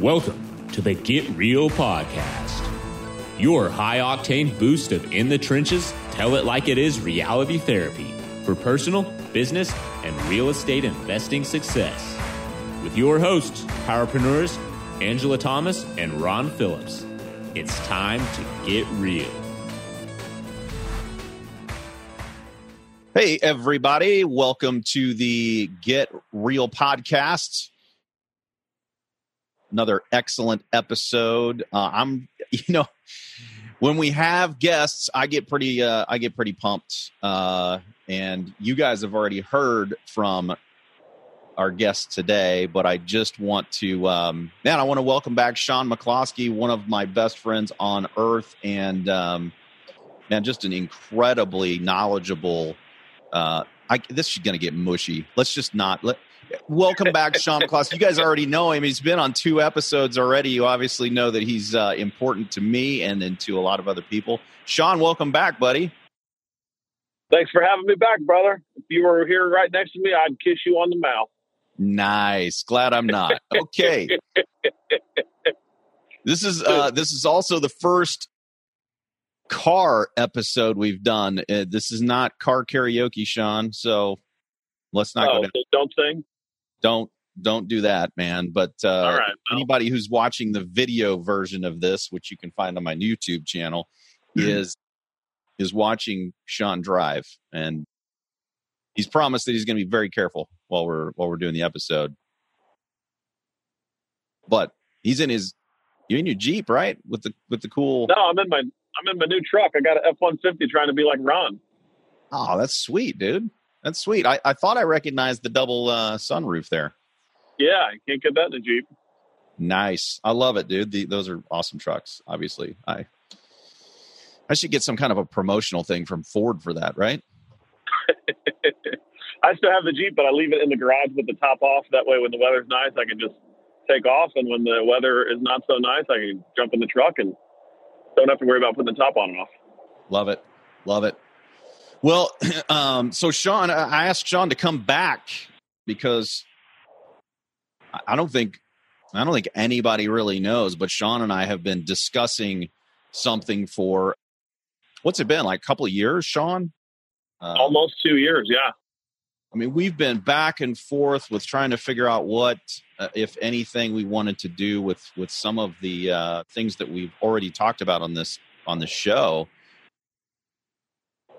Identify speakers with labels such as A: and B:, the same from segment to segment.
A: Welcome to the Get Real Podcast, your high octane boost of in the trenches, tell it like it is reality therapy for personal, business, and real estate investing success. With your hosts, powerpreneurs Angela Thomas and Ron Phillips. It's time to get real.
B: Hey, everybody. Welcome to the Get Real podcast. Another excellent episode. Uh, I'm, you know, when we have guests, I get pretty, uh, I get pretty pumped. Uh, and you guys have already heard from our guest today, but I just want to, um, man, I want to welcome back Sean McCloskey, one of my best friends on earth, and um, man, just an incredibly knowledgeable. Uh, I, this is going to get mushy. Let's just not let. Welcome back, Sean McCloskey. You guys already know him. He's been on two episodes already. You obviously know that he's uh, important to me and then to a lot of other people. Sean, welcome back, buddy.
C: Thanks for having me back, brother. If you were here right next to me, I'd kiss you on the mouth.
B: Nice. Glad I'm not. Okay. this is uh this is also the first car episode we've done. Uh, this is not car karaoke, Sean. So let's not
C: oh,
B: go down.
C: don't sing.
B: Don't don't do that, man. But uh,
C: right. well,
B: anybody who's watching the video version of this, which you can find on my YouTube channel,
C: Mm-hmm.
B: is is watching Sean drive, and he's promised that he's going to be very careful while we're while we're doing the episode. But he's in his you're in your Jeep, right? With the with the cool.
C: no, I'm in my I'm in my new truck. I got an F one fifty trying to be like Ron.
B: Oh, that's sweet, dude. That's sweet. I, I thought I recognized the double uh, sunroof there.
C: Yeah, I can't get that in a Jeep.
B: Nice. I love it, dude. The, those are awesome trucks. Obviously, I I should get some kind of a promotional thing from Ford for that, right?
C: I still have the Jeep, but I leave it in the garage with the top off. That way, when the weather's nice, I can just take off, and when the weather is not so nice, I can jump in the truck and don't have to worry about putting the top on and off.
B: Love it. Love it. Well, um, so Sean, I asked Sean to come back because I- I don't think I don't think anybody really knows, but Sean and I have been discussing something for what's it been like a couple of years, Sean? Uh,
C: Almost two years, yeah.
B: I mean, we've been back and forth with trying to figure out what, uh, if anything, we wanted to do with with some of the uh, things that we've already talked about on this on the show.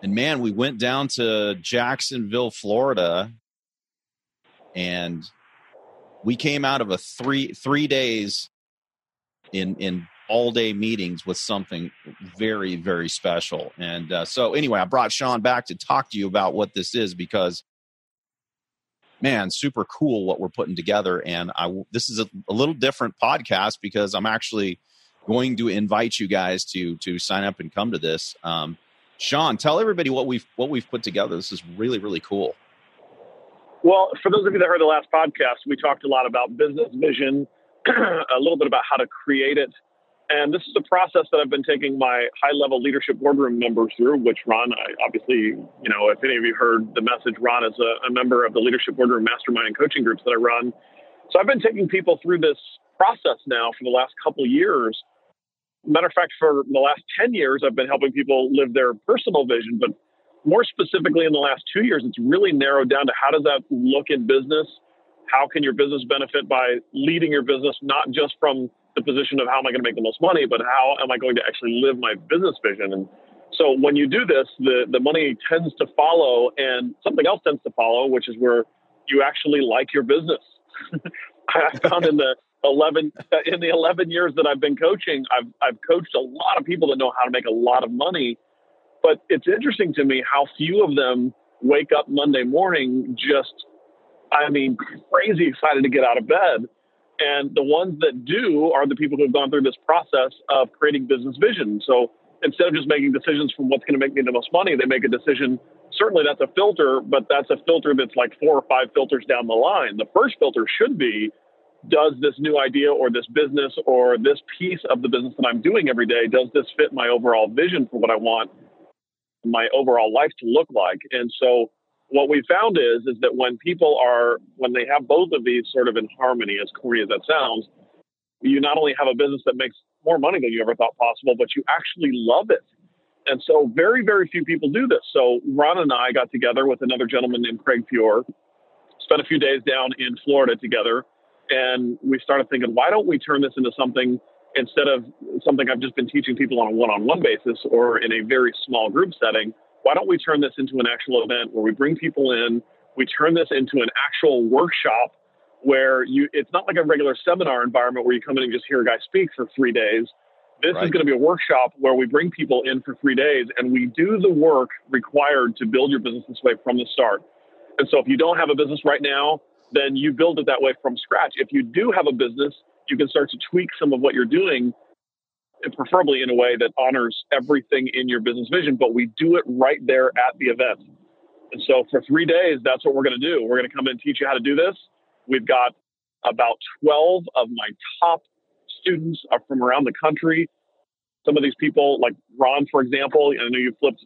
B: And man, we went down to Jacksonville, Florida, and we came out of a three three days in in all day meetings with something very very special. And uh, so anyway, I brought Sean back to talk to you about what this is because man, super cool what we're putting together. And I this is a, a little different podcast because I'm actually going to invite you guys to to sign up and come to this. Um, Sean, tell everybody what we've what we've put together. This is really really cool.
C: Well, for those of you that heard the last podcast, we talked a lot about business vision, a little bit about how to create it. And this is a process that I've been taking my high level leadership boardroom members through, which Ron, I obviously, you know, if any of you heard the message, Ron is a, a member of the leadership boardroom mastermind and coaching groups that I run. So I've been taking people through this process now for the last couple years. Matter of fact, for the last 10 years, I've been helping people live their personal vision, but more specifically in the last two years, it's really narrowed down to how does that look in business? How can your business benefit by leading your business, not just from the position of how am I going to make the most money, but how am I going to actually live my business vision? And so when you do this, the, the money tends to follow and something else tends to follow, which is where you actually like your business. I found in the 11 uh, in the 11 years that I've been coaching, I've I've coached a lot of people that know how to make a lot of money, but it's interesting to me how few of them wake up Monday morning just I mean crazy excited to get out of bed. And the ones that do are the people who have gone through this process of creating business vision. So instead of just making decisions from what's going to make me the most money, they make a decision. Certainly that's a filter, but that's a filter that's like four or five filters down the line. The first filter should be does this new idea or this business or this piece of the business that I'm doing every day, does this fit my overall vision for what I want my overall life to look like? And so what we found is is that when people are when they have both of these sort of in harmony, as corny as that sounds, you not only have a business that makes more money than you ever thought possible, but you actually love it. And so very, very few people do this. So Ron and I got together with another gentleman named Craig Fior, spent a few days down in Florida together, and we started thinking, why don't we turn this into something instead of something I've just been teaching people on a one-on-one basis or in a very small group setting? Why don't we turn this into an actual event where we bring people in, we turn this into an actual workshop where you it's not like a regular seminar environment where you come in and just hear a guy speak for three days. This right. is going to be a workshop where we bring people in for three days and we do the work required to build your business this way from the start. And so if you don't have a business right now, then you build it that way from scratch. If you do have a business, you can start to tweak some of what you're doing, preferably in a way that honors everything in your business vision, but we do it right there at the event. And so for three days, that's what we're going to do. We're going to come in and teach you how to do this. We've got about 12 of my top students are from around the country. Some of these people, like Ron, for example, I know you flipped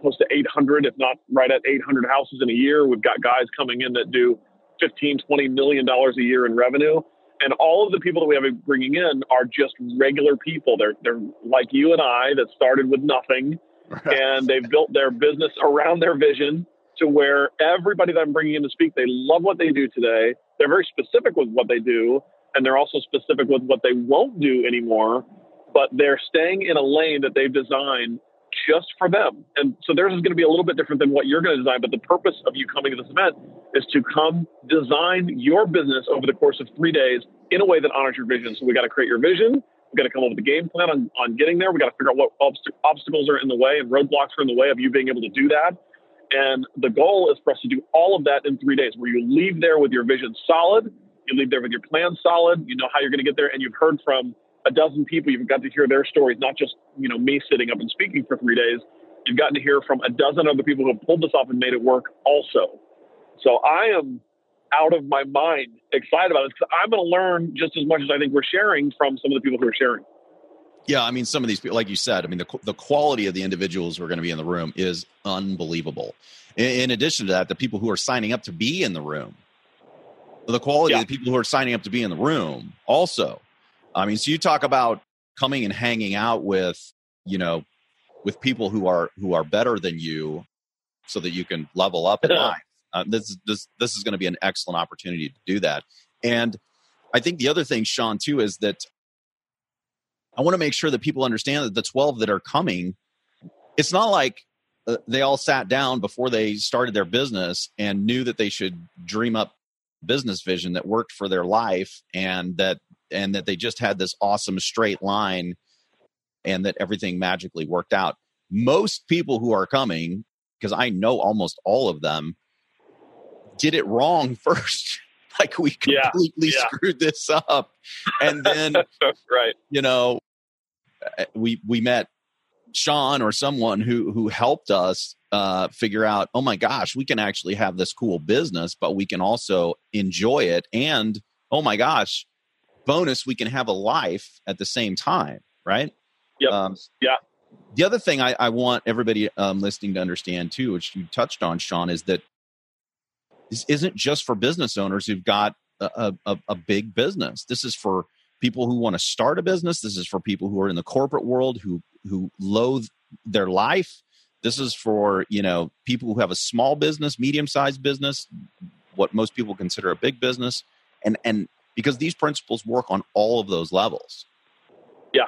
C: close to 800, if not right at 800 houses in a year. We've got guys coming in that do 15, 20 million dollars a year in revenue. And all of the people that we have bringing in are just regular people. They're, they're like you and I that started with nothing and they've built their business around their vision to where everybody that I'm bringing in to speak, they love what they do today. They're very specific with what they do, and they're also specific with what they won't do anymore. But they're staying in a lane that they've designed just for them. And so theirs is going to be a little bit different than what you're going to design. But the purpose of you coming to this event is to come design your business over the course of three days in a way that honors your vision. So we got to create your vision. We've got to come up with a game plan on, on getting there. We've got to figure out what obst- obstacles are in the way and roadblocks are in the way of you being able to do that. And the goal is for us to do all of that in three days, where you leave there with your vision solid, you leave there with your plan solid, you know how you're going to get there, and you've heard from a dozen people. You've got to hear their stories, not just you know me sitting up and speaking for three days. You've gotten to hear from a dozen other people who have pulled this off and made it work also. So I am out of my mind excited about it because I'm going to learn just as much as I think we're sharing from some of the people who are sharing.
B: Yeah, I mean, some of these people, like you said, I mean, the the quality of the individuals who are going to be in the room is unbelievable. In, in addition to that, the people who are signing up to be in the room, the quality yeah. of the people who are signing up to be in the room, also. I mean, so you talk about coming and hanging out with, you know, with people who are who are better than you, so that you can level up in life. Uh, this this this is going to be an excellent opportunity to do that. And I think the other thing, Sean, too, is that I want to make sure that people understand that the 12 that are coming, it's not like uh, they all sat down before they started their business and knew that they should dream up business vision that worked for their life and that and that they just had this awesome straight line and that everything magically worked out. Most people who are coming because I know almost all of them did it wrong first. like we completely yeah, yeah. screwed this up. And then
C: right.
B: You know, uh, we we met Sean or someone who who helped us uh, figure out, oh my gosh, we can actually have this cool business, but we can also enjoy it, and oh my gosh, bonus, we can have a life at the same time, right?
C: Yep. Um, yeah.
B: The other thing I, I want everybody um, listening to understand too, which you touched on, Sean, is that this isn't just for business owners who've got a, a, a big business. This is for people who want to start a business. This is for people who are in the corporate world who who loathe their life. This is for you know people who have a small business, medium sized business, what most people consider a big business, and and because these principles work on all of those levels.
C: Yeah.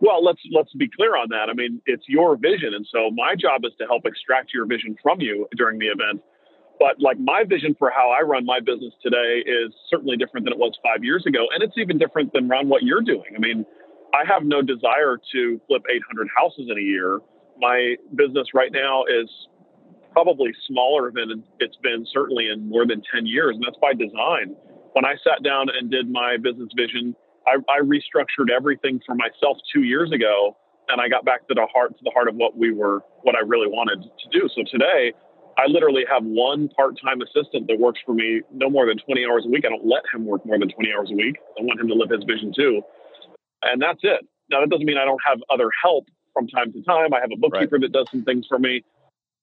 C: Well, let's let's be clear on that. I mean, it's your vision, and so my job is to help extract your vision from you during the event but like my vision for how I run my business today is certainly different than it was five years ago. And it's even different than around what you're doing. I mean, I have no desire to flip 800 houses in a year. My business right now is probably smaller than it's been certainly in more than 10 years. And that's by design. When I sat down and did my business vision, I, I restructured everything for myself two years ago. And I got back to the heart to the heart of what we were, what I really wanted to do. So today, I literally have one part-time assistant that works for me no more than 20 hours a week. I don't let him work more than 20 hours a week. I want him to live his vision too. And that's it. Now that doesn't mean I don't have other help from time to time. I have a bookkeeper right. that does some things for me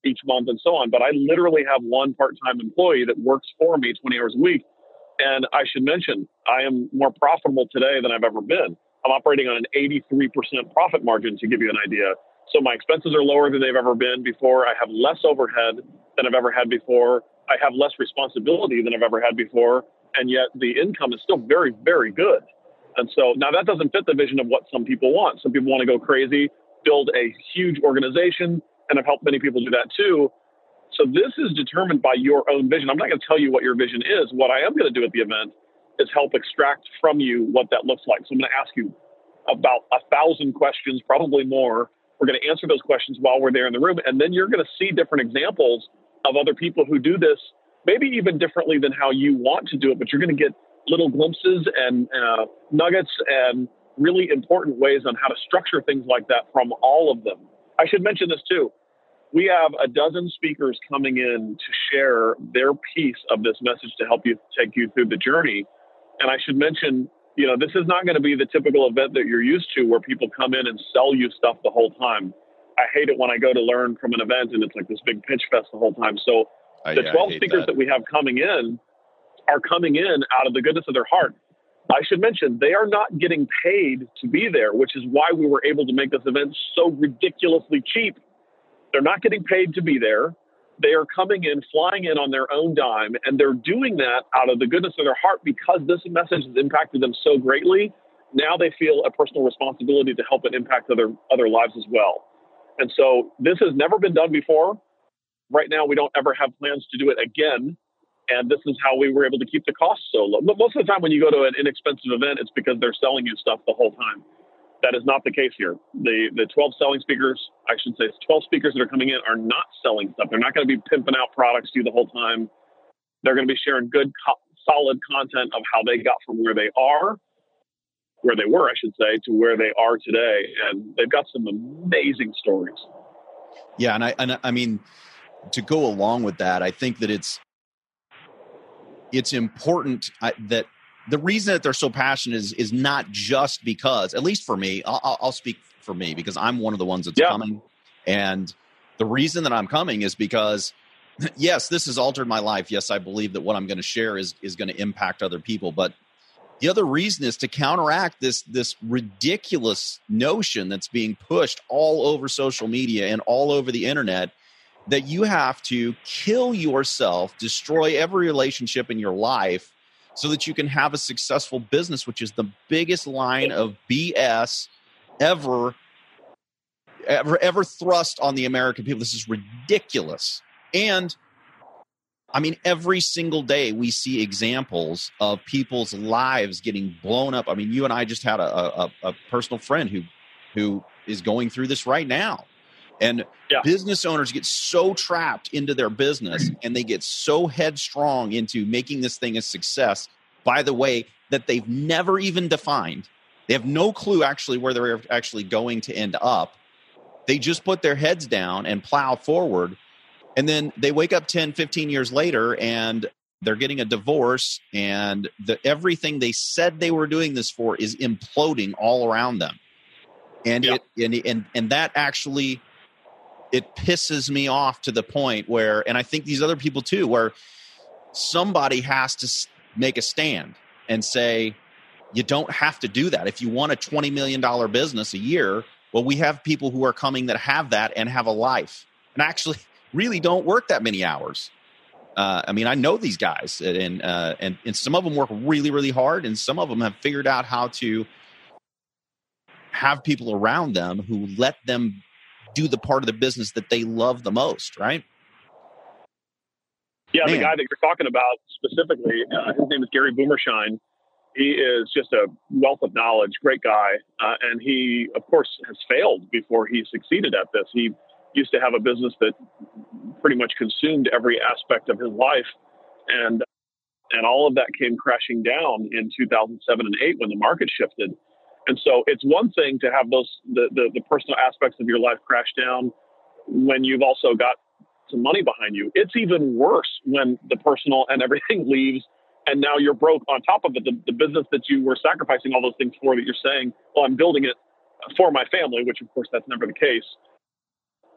C: each month and so on, but I literally have one part-time employee that works for me 20 hours a week. And I should mention, I am more profitable today than I've ever been. I'm operating on an 83% profit margin to give you an idea. So my expenses are lower than they've ever been before. I have less overhead than I've ever had before. I have less responsibility than I've ever had before. And yet the income is still very, very good. And so now that doesn't fit the vision of what some people want. Some people want to go crazy, build a huge organization, and I've helped many people do that too. So this is determined by your own vision. I'm not going to tell you what your vision is. What I am going to do at the event is help extract from you what that looks like. So I'm going to ask you about a thousand questions, probably more. We're going to answer those questions while we're there in the room, and then you're going to see different examples of other people who do this, maybe even differently than how you want to do it. But you're going to get little glimpses and uh, nuggets and really important ways on how to structure things like that from all of them. I should mention this too. We have a dozen speakers coming in to share their piece of this message to help you take you through the journey. And I should mention, you know, this is not going to be the typical event that you're used to where people come in and sell you stuff the whole time. I hate it when I go to learn from an event and it's like this big pitch fest the whole time. So the 12 speakers that. that we have coming in are coming in out of the goodness of their heart. I should mention they are not getting paid to be there, which is why we were able to make this event so ridiculously cheap. They're not getting paid to be there. They are coming in, flying in on their own dime, and they're doing that out of the goodness of their heart because this message has impacted them so greatly. Now they feel a personal responsibility to help it impact other other lives as well. And so this has never been done before. Right now, we don't ever have plans to do it again. And this is how we were able to keep the costs so low. But most of the time, when you go to an inexpensive event, it's because they're selling you stuff the whole time. That is not the case here. The the 12 selling speakers, I should say, 12 speakers that are coming in are not selling stuff. They're not going to be pimping out products to you the whole time. They're going to be sharing good, co- solid content of how they got from where they are, where they were, I should say, to where they are today. And they've got some amazing stories.
B: Yeah, and I and I mean to go along with that, I think that it's it's important that the reason that they're so passionate is is not just because, at least for me, I'll, I'll speak for me because I'm one of the ones that's yeah. coming, and the reason that I'm coming is because yes, this has altered my life. Yes, I believe that what I'm going to share is is going to impact other people, but the other reason is to counteract this this ridiculous notion that's being pushed all over social media and all over the internet that you have to kill yourself, destroy every relationship in your life so that you can have a successful business, which is the biggest line of BS ever ever ever thrust on the American people. This is ridiculous. And I mean, every single day we see examples of people's lives getting blown up. I mean, you and I just had a, a, a personal friend who who is going through this right now. And yeah. business owners get so trapped into their business and they get so headstrong into making this thing a success, by the way, that they've never even defined. They have no clue actually where they're actually going to end up. They just put their heads down and plow forward. And then they wake up 10, 15 years later and they're getting a divorce and the, everything they said they were doing this for is imploding all around them. And yeah. it and, and and that actually it pisses me off to the point where, and I think these other people too, where somebody has to make a stand and say, you don't have to do that. If you want a $20 million business a year, well, we have people who are coming that have that and have a life and actually really don't work that many hours. Uh, I mean, I know these guys, and, uh, and and some of them work really, really hard, and some of them have figured out how to have people around them who let them do the part of the business that they love the most, right?
C: Yeah, Man. the guy that you're talking about specifically, uh, his name is Gary Boomershine. He is just a wealth of knowledge, great guy, uh, and he, of course, has failed before he succeeded at this. He used to have a business that pretty much consumed every aspect of his life, and and all of that came crashing down in 2007 and 8 when the market shifted. And so it's one thing to have those the, the, the personal aspects of your life crash down when you've also got some money behind you. It's even worse when the personal and everything leaves and now you're broke on top of it. The, the business that you were sacrificing all those things for that you're saying, well, I'm building it for my family, which of course that's never the case.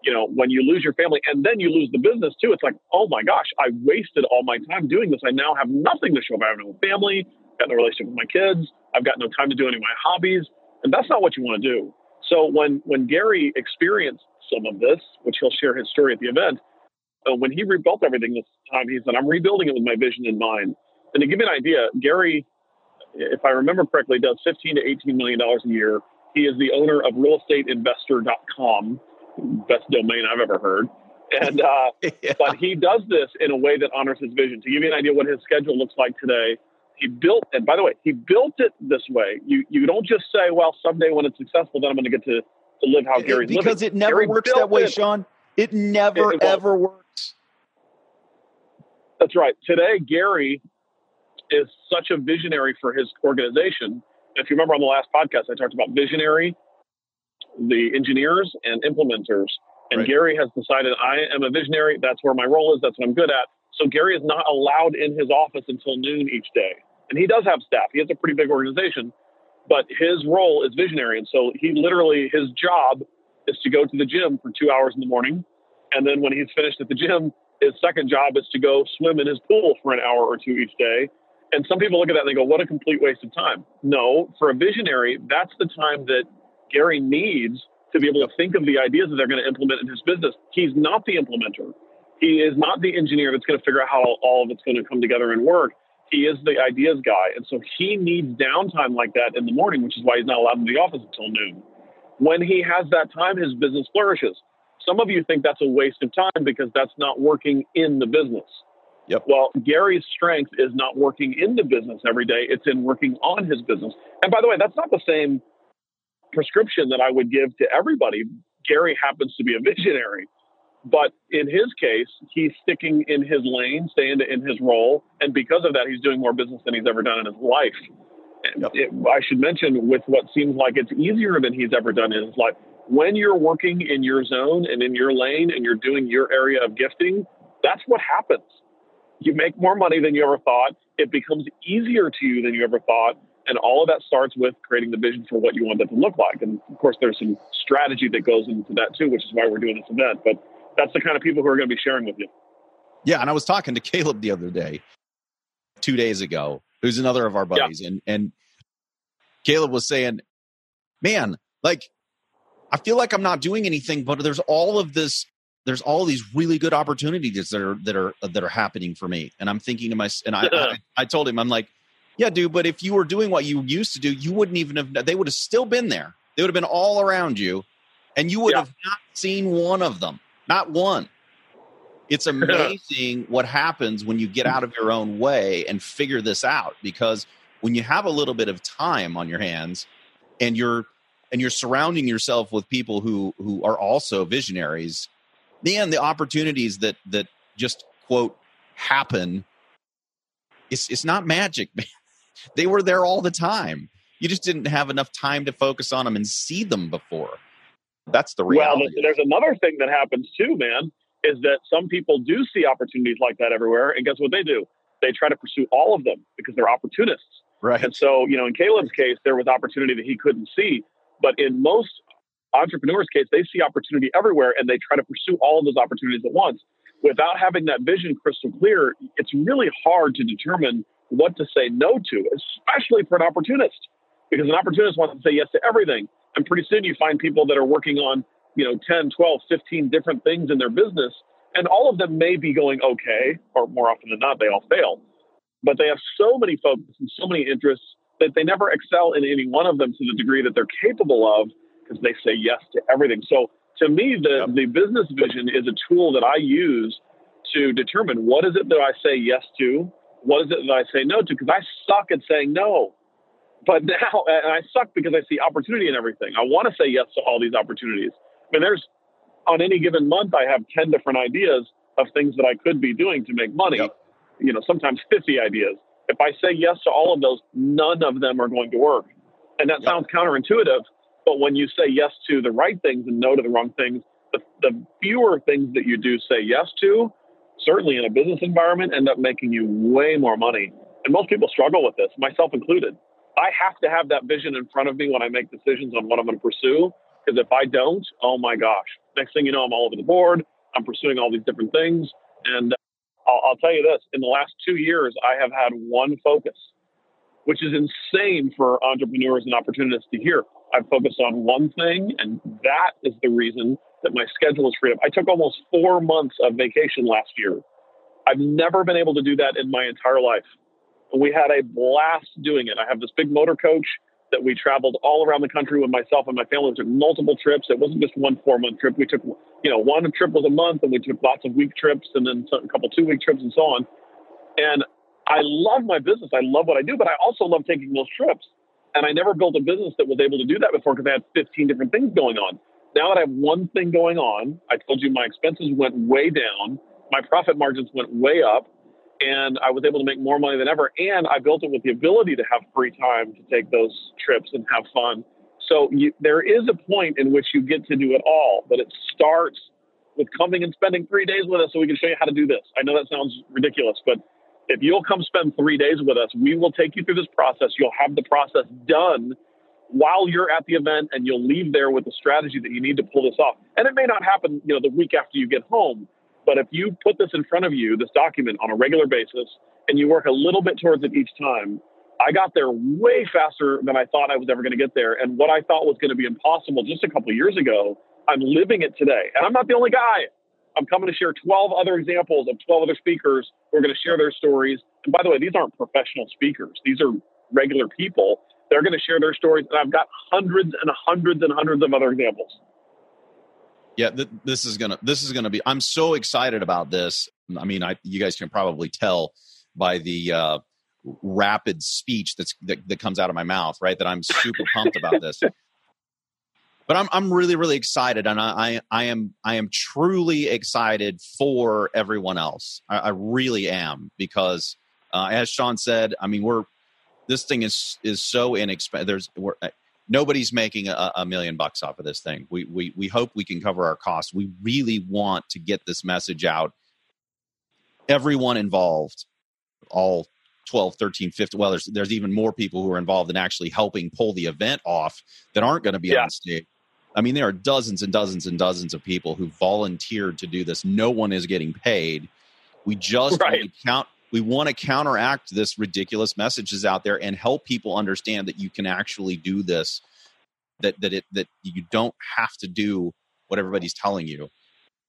C: you know, when you lose your family and then you lose the business too, it's like, oh my gosh, I wasted all my time doing this. I now have nothing to show. I have no family, got no relationship with my kids. I've got no time to do any of my hobbies. And that's not what you want to do. So when, when Gary experienced some of this, which he'll share his story at the event, uh, when he rebuilt everything this time, he said, I'm rebuilding it with my vision in mind. And to give you an idea, Gary, if I remember correctly, does 15 to 18 million dollars a year. He is the owner of realestateinvestor.com, best domain I've ever heard. And uh, yeah. but he does this in a way that honors his vision. To give you an idea what his schedule looks like today, he built and by the way, he built it this way. You you don't just say, well, someday when it's successful, then I'm going to get to to live how Gary's
B: because
C: living.
B: Because it never Gary works that way, it. Sean. It never it, ever works.
C: That's right. Today, Gary is such a visionary for his organization. If you remember on the last podcast, I talked about visionary, the engineers, and implementers. And right. Gary has decided I am a visionary. That's where my role is. That's what I'm good at. So Gary is not allowed in his office until noon each day. And he does have staff. He has a pretty big organization, but his role is visionary. And so he literally, his job is to go to the gym for two hours in the morning. And then when he's finished at the gym, his second job is to go swim in his pool for an hour or two each day. And some people look at that and they go, what a complete waste of time. No, for a visionary, that's the time that Gary needs to be able to think of the ideas that they're going to implement in his business. He's not the implementer. He is not the engineer that's going to figure out how all of it's going to come together and work. He is the ideas guy. And so he needs downtime like that in the morning, which is why he's not allowed in the office until noon. When he has that time, his business flourishes. Some of you think that's a waste of time because that's not working in the business.
B: Yep.
C: Well, Gary's strength is not working in the business every day, it's in working on his business. And by the way, that's not the same prescription that I would give to everybody. Gary happens to be a visionary. But in his case, he's sticking in his lane, staying in his role. And because of that, he's doing more business than he's ever done in his life. Yep. It, I should mention, with what seems like it's easier than he's ever done in his life, when you're working in your zone and in your lane and you're doing your area of gifting, that's what happens. You make more money than you ever thought. It becomes easier to you than you ever thought. And all of that starts with creating the vision for what you want that to look like. And of course, there's some strategy that goes into that too, which is why we're doing this event. But that's the kind of people who are going to be sharing with you.
B: Yeah. And I was talking to Caleb the other day, two days ago, who's another of our buddies. Yeah. And, and Caleb was saying, man, like, I feel like I'm not doing anything, but there's all of this there's all these really good opportunities that are that are that are happening for me and i'm thinking to myself and I, I, I told him i'm like yeah dude but if you were doing what you used to do you wouldn't even have they would have still been there they would have been all around you and you would yeah. have not seen one of them not one it's amazing what happens when you get out of your own way and figure this out because when you have a little bit of time on your hands and you're and you're surrounding yourself with people who who are also visionaries then the opportunities that that just quote happen, it's it's not magic, man. They were there all the time. You just didn't have enough time to focus on them and see them before. That's the reality.
C: Well, there's another thing that happens too, man, is that some people do see opportunities like that everywhere, and guess what they do? They try to pursue all of them because they're opportunists.
B: Right.
C: And so, you know, in Caleb's case, there was opportunity that he couldn't see. But in most entrepreneurs' case, they see opportunity everywhere and they try to pursue all of those opportunities at once. Without having that vision crystal clear, it's really hard to determine what to say no to, especially for an opportunist, because an opportunist wants to say yes to everything. And pretty soon you find people that are working on, you know, 10, 12, 15 different things in their business, and all of them may be going okay, or more often than not, they all fail. But they have so many focus and so many interests that they never excel in any one of them to the degree that they're capable of because they say yes to everything. So to me, the, the business vision is a tool that I use to determine what is it that I say yes to, what is it that I say no to, because I suck at saying no. But now, and I suck because I see opportunity in everything. I want to say yes to all these opportunities. I mean, there's on any given month, I have 10 different ideas of things that I could be doing to make money. Yep. You know, sometimes 50 ideas. If I say yes to all of those, none of them are going to work. And that yep. sounds counterintuitive, but when you say yes to the right things and no to the wrong things, the, the fewer things that you do say yes to, certainly in a business environment, end up making you way more money. And most people struggle with this, myself included. I have to have that vision in front of me when I make decisions on what I'm going to pursue. Because if I don't, oh my gosh, Next thing you know, I'm all over the board. I'm pursuing all these different things. And uh, I'll, I'll tell you this in the last two years, I have had one focus, which is insane for entrepreneurs and opportunists to hear. I've focused on one thing, and that is the reason that my schedule is freed up. I took almost four months of vacation last year. I've never been able to do that in my entire life. We had a blast doing it. I have this big motor coach that we traveled all around the country with myself and my family. We took multiple trips. It wasn't just one four month trip. We took, you know, one trip was a month, and we took lots of week trips, and then a couple two week trips, and so on. And I love my business. I love what I do, but I also love taking those trips. And I never built a business that was able to do that before because I had 15 different things going on. Now that I have one thing going on, I told you my expenses went way down, my profit margins went way up, and I was able to make more money than ever. And I built it with the ability to have free time to take those trips and have fun. So you, there is a point in which you get to do it all, but it starts with coming and spending three days with us so we can show you how to do this. I know that sounds ridiculous, but if you'll come spend three days with us, we will take you through this process. You'll have the process done while you're at the event and you'll leave there with the strategy that you need to pull this off. And it may not happen, you know, the week after you get home, but if you put this in front of you, this document on a regular basis, and you work a little bit towards it each time, I got there way faster than I thought I was ever going to get there. And what I thought was going to be impossible just a couple years ago, I'm living it today. And I'm not the only guy. I'm coming to share 12 other examples of 12 other speakers who are going to share their stories. And by the way, these aren't professional speakers, these are regular people. They're going to share their stories. And I've got hundreds and hundreds and hundreds of other examples
B: yeah th- this is gonna this is gonna be i'm so excited about this i mean i you guys can probably tell by the uh, rapid speech that's that, that comes out of my mouth right that i'm super pumped about this but I'm I'm really really excited, and I I, I am I am truly excited for everyone else. I, I really am because, uh, as Sean said, I mean we're this thing is is so inexpensive. There's we're nobody's making a, a, million bucks off of this thing. We, we, we hope we can cover our costs. We really want to get this message out. Everyone involved, all 12, 13, 15, well, there's, there's even more people who are involved in actually helping pull the event off that aren't going to be yeah. on stage. I mean, there are dozens and dozens and dozens of people who volunteered to do this. No one is getting paid. We just right. count we want to counteract this ridiculous messages out there and help people understand that you can actually do this that that it that you don't have to do what everybody's telling you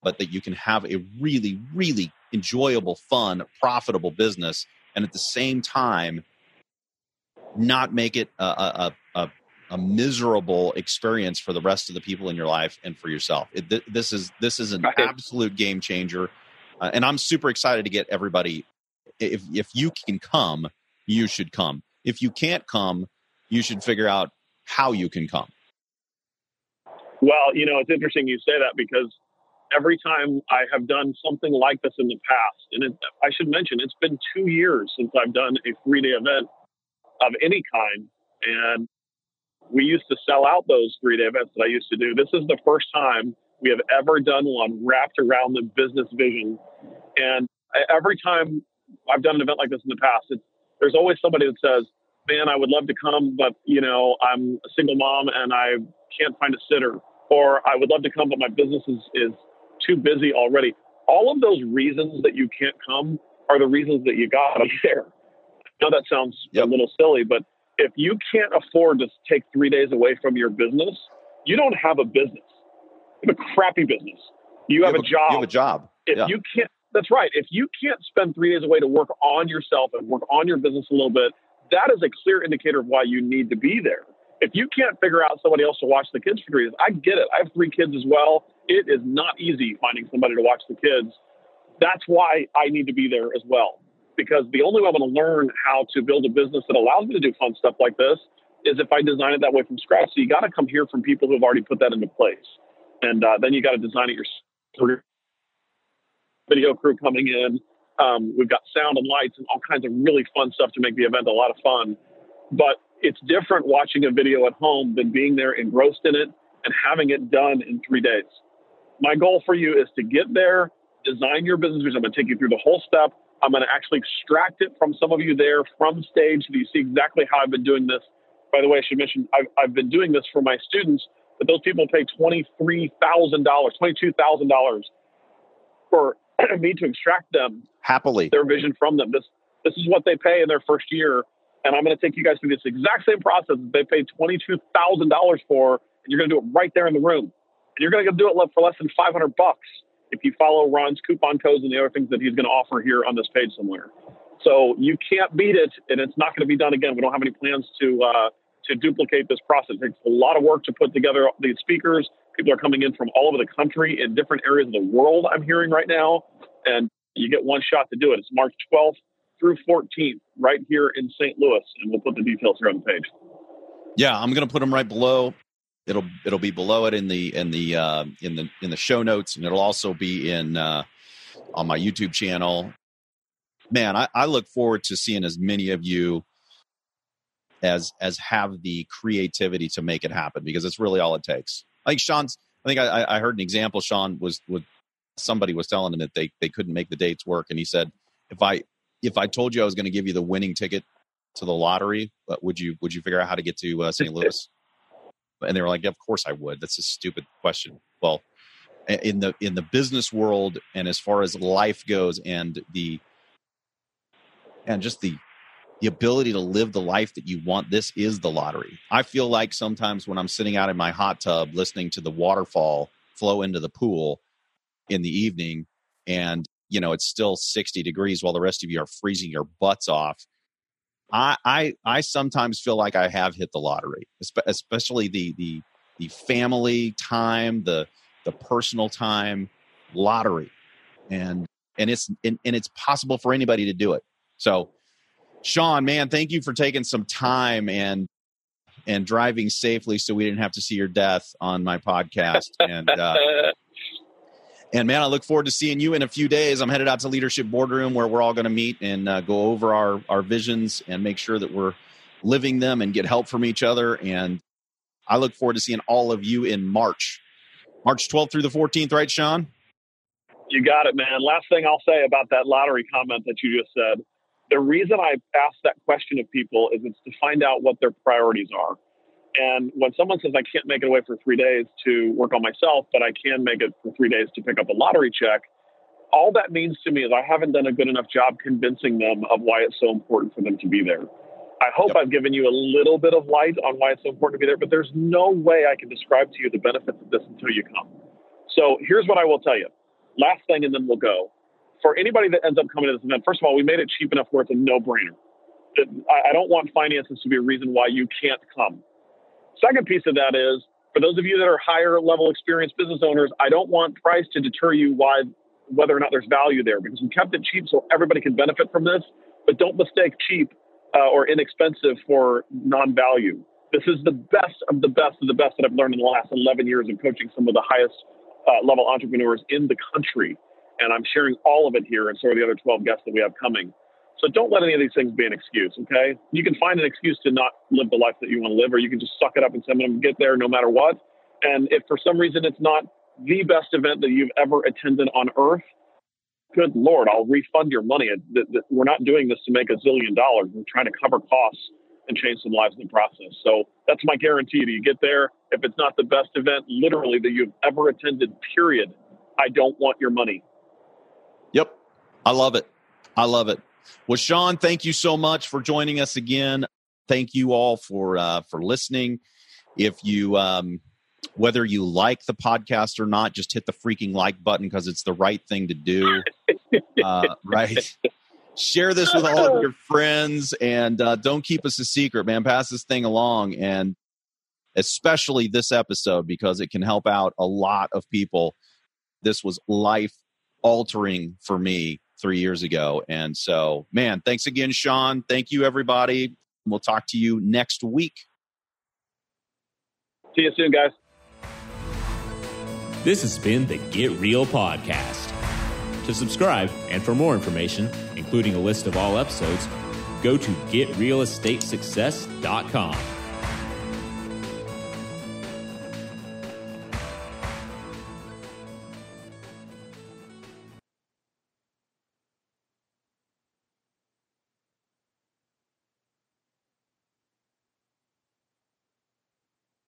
B: but that you can have a really really enjoyable fun profitable business and at the same time not make it a, a, a, a miserable experience for the rest of the people in your life and for yourself it, this is this is an right. absolute game changer uh, and i'm super excited to get everybody if if you can come, you should come. If you can't come, you should figure out how you can come.
C: Well, you know, it's interesting you say that because every time I have done something like this in the past, and it, I should mention it's been two years since I've done a three day event of any kind. And we used to sell out those three day events that I used to do. This is the first time we have ever done one wrapped around the business vision. And every time I've done an event like this in the past. It's, there's always somebody that says, "Man, I would love to come, but you know, I'm a single mom and I can't find a sitter," or "I would love to come, but my business is is too busy already." All of those reasons that you can't come are the reasons that you got to be there. I know that sounds yep. a little silly, but if you can't afford to take three days away from your business, you don't have a business. You have a crappy business. You, you have, have, a job.
B: You have a job.
C: If
B: yeah.
C: you can't that's right. If you can't spend three days away to work on yourself and work on your business a little bit, that is a clear indicator of why you need to be there. If you can't figure out somebody else to watch the kids for three days, I get it. I have three kids as well. It is not easy finding somebody to watch the kids. That's why I need to be there as well. Because the only way I'm going to learn how to build a business that allows me to do fun stuff like this is if I design it that way from scratch. So you got to come here from people who have already put that into place. And uh, then you got to design it yourself video crew coming in. Um, we've got sound and lights and all kinds of really fun stuff to make the event a lot of fun. But it's different watching a video at home than being there engrossed in it and having it done in three days. My goal for you is to get there, design your business. I'm going to take you through the whole step. I'm going to actually extract it from some of you there from stage so you see exactly how I've been doing this. By the way, I should mention I've, I've been doing this for my students But those people pay $23,000, $22,000 for me to extract them
B: happily
C: their vision from them. This this is what they pay in their first year, and I'm going to take you guys through this exact same process that they paid twenty two thousand dollars for, and you're going to do it right there in the room, and you're going to do it for less than five hundred bucks if you follow Ron's coupon codes and the other things that he's going to offer here on this page somewhere. So you can't beat it, and it's not going to be done again. We don't have any plans to uh, to duplicate this process. It takes a lot of work to put together these speakers. People are coming in from all over the country in different areas of the world. I'm hearing right now, and you get one shot to do it. It's March 12th through 14th, right here in St. Louis, and we'll put the details here on the page.
B: Yeah, I'm going to put them right below. It'll it'll be below it in the in the uh, in the in the show notes, and it'll also be in uh, on my YouTube channel. Man, I, I look forward to seeing as many of you as as have the creativity to make it happen because it's really all it takes. I think Sean's. I think I, I heard an example. Sean was with somebody was telling him that they they couldn't make the dates work, and he said, "If I if I told you I was going to give you the winning ticket to the lottery, would you would you figure out how to get to uh, St. Louis?" And they were like, "Of course I would. That's a stupid question." Well, in the in the business world and as far as life goes, and the and just the the ability to live the life that you want this is the lottery. I feel like sometimes when i'm sitting out in my hot tub listening to the waterfall flow into the pool in the evening and you know it's still 60 degrees while the rest of you are freezing your butts off i i i sometimes feel like i have hit the lottery especially the the the family time the the personal time lottery. And and it's and, and it's possible for anybody to do it. So sean man thank you for taking some time and and driving safely so we didn't have to see your death on my podcast and uh And man, I look forward to seeing you in a few days. I'm headed out to Leadership Boardroom where we're all going to meet and uh, go over our, our visions and make sure that we're living them and get help from each other. And I look forward to seeing all of you in March, March 12th through the 14th, right, Sean?
C: You got it, man. Last thing I'll say about that lottery comment that you just said. The reason I ask that question of people is it's to find out what their priorities are. And when someone says, I can't make it away for three days to work on myself, but I can make it for three days to pick up a lottery check, all that means to me is I haven't done a good enough job convincing them of why it's so important for them to be there. I hope yep. I've given you a little bit of light on why it's so important to be there, but there's no way I can describe to you the benefits of this until you come. So here's what I will tell you. Last thing, and then we'll go. For anybody that ends up coming to this event, first of all, we made it cheap enough where it's a no brainer. I don't want finances to be a reason why you can't come. Second piece of that is for those of you that are higher level experienced business owners, I don't want price to deter you why whether or not there's value there because we kept it cheap so everybody can benefit from this. But don't mistake cheap uh, or inexpensive for non-value. This is the best of the best of the best that I've learned in the last 11 years of coaching some of the highest uh, level entrepreneurs in the country. And I'm sharing all of it here and so are the other 12 guests that we have coming. So don't let any of these things be an excuse, okay? You can find an excuse to not live the life that you want to live, or you can just suck it up and going to get there no matter what. And if for some reason it's not the best event that you've ever attended on earth, good Lord, I'll refund your money. We're not doing this to make a zillion dollars. We're trying to cover costs and change some lives in the process. So that's my guarantee to you get there. If it's not the best event, literally, that you've ever attended, period, I don't want your money.
B: I love it. I love it. Well, Sean, thank you so much for joining us again. Thank you all for uh, for listening. If you um, whether you like the podcast or not, just hit the freaking like button because it's the right thing to do. Uh, right. Share this with all of your friends and uh, don't keep us a secret, man. Pass this thing along and especially this episode because it can help out a lot of people. This was life altering for me three years ago. And so, man, thanks again, Sean. Thank you, everybody. We'll talk to you next week.
C: See you soon, guys.
A: This has been the Get Real Podcast. To subscribe and for more information, including a list of all episodes, go to getrealestatesuccess.com.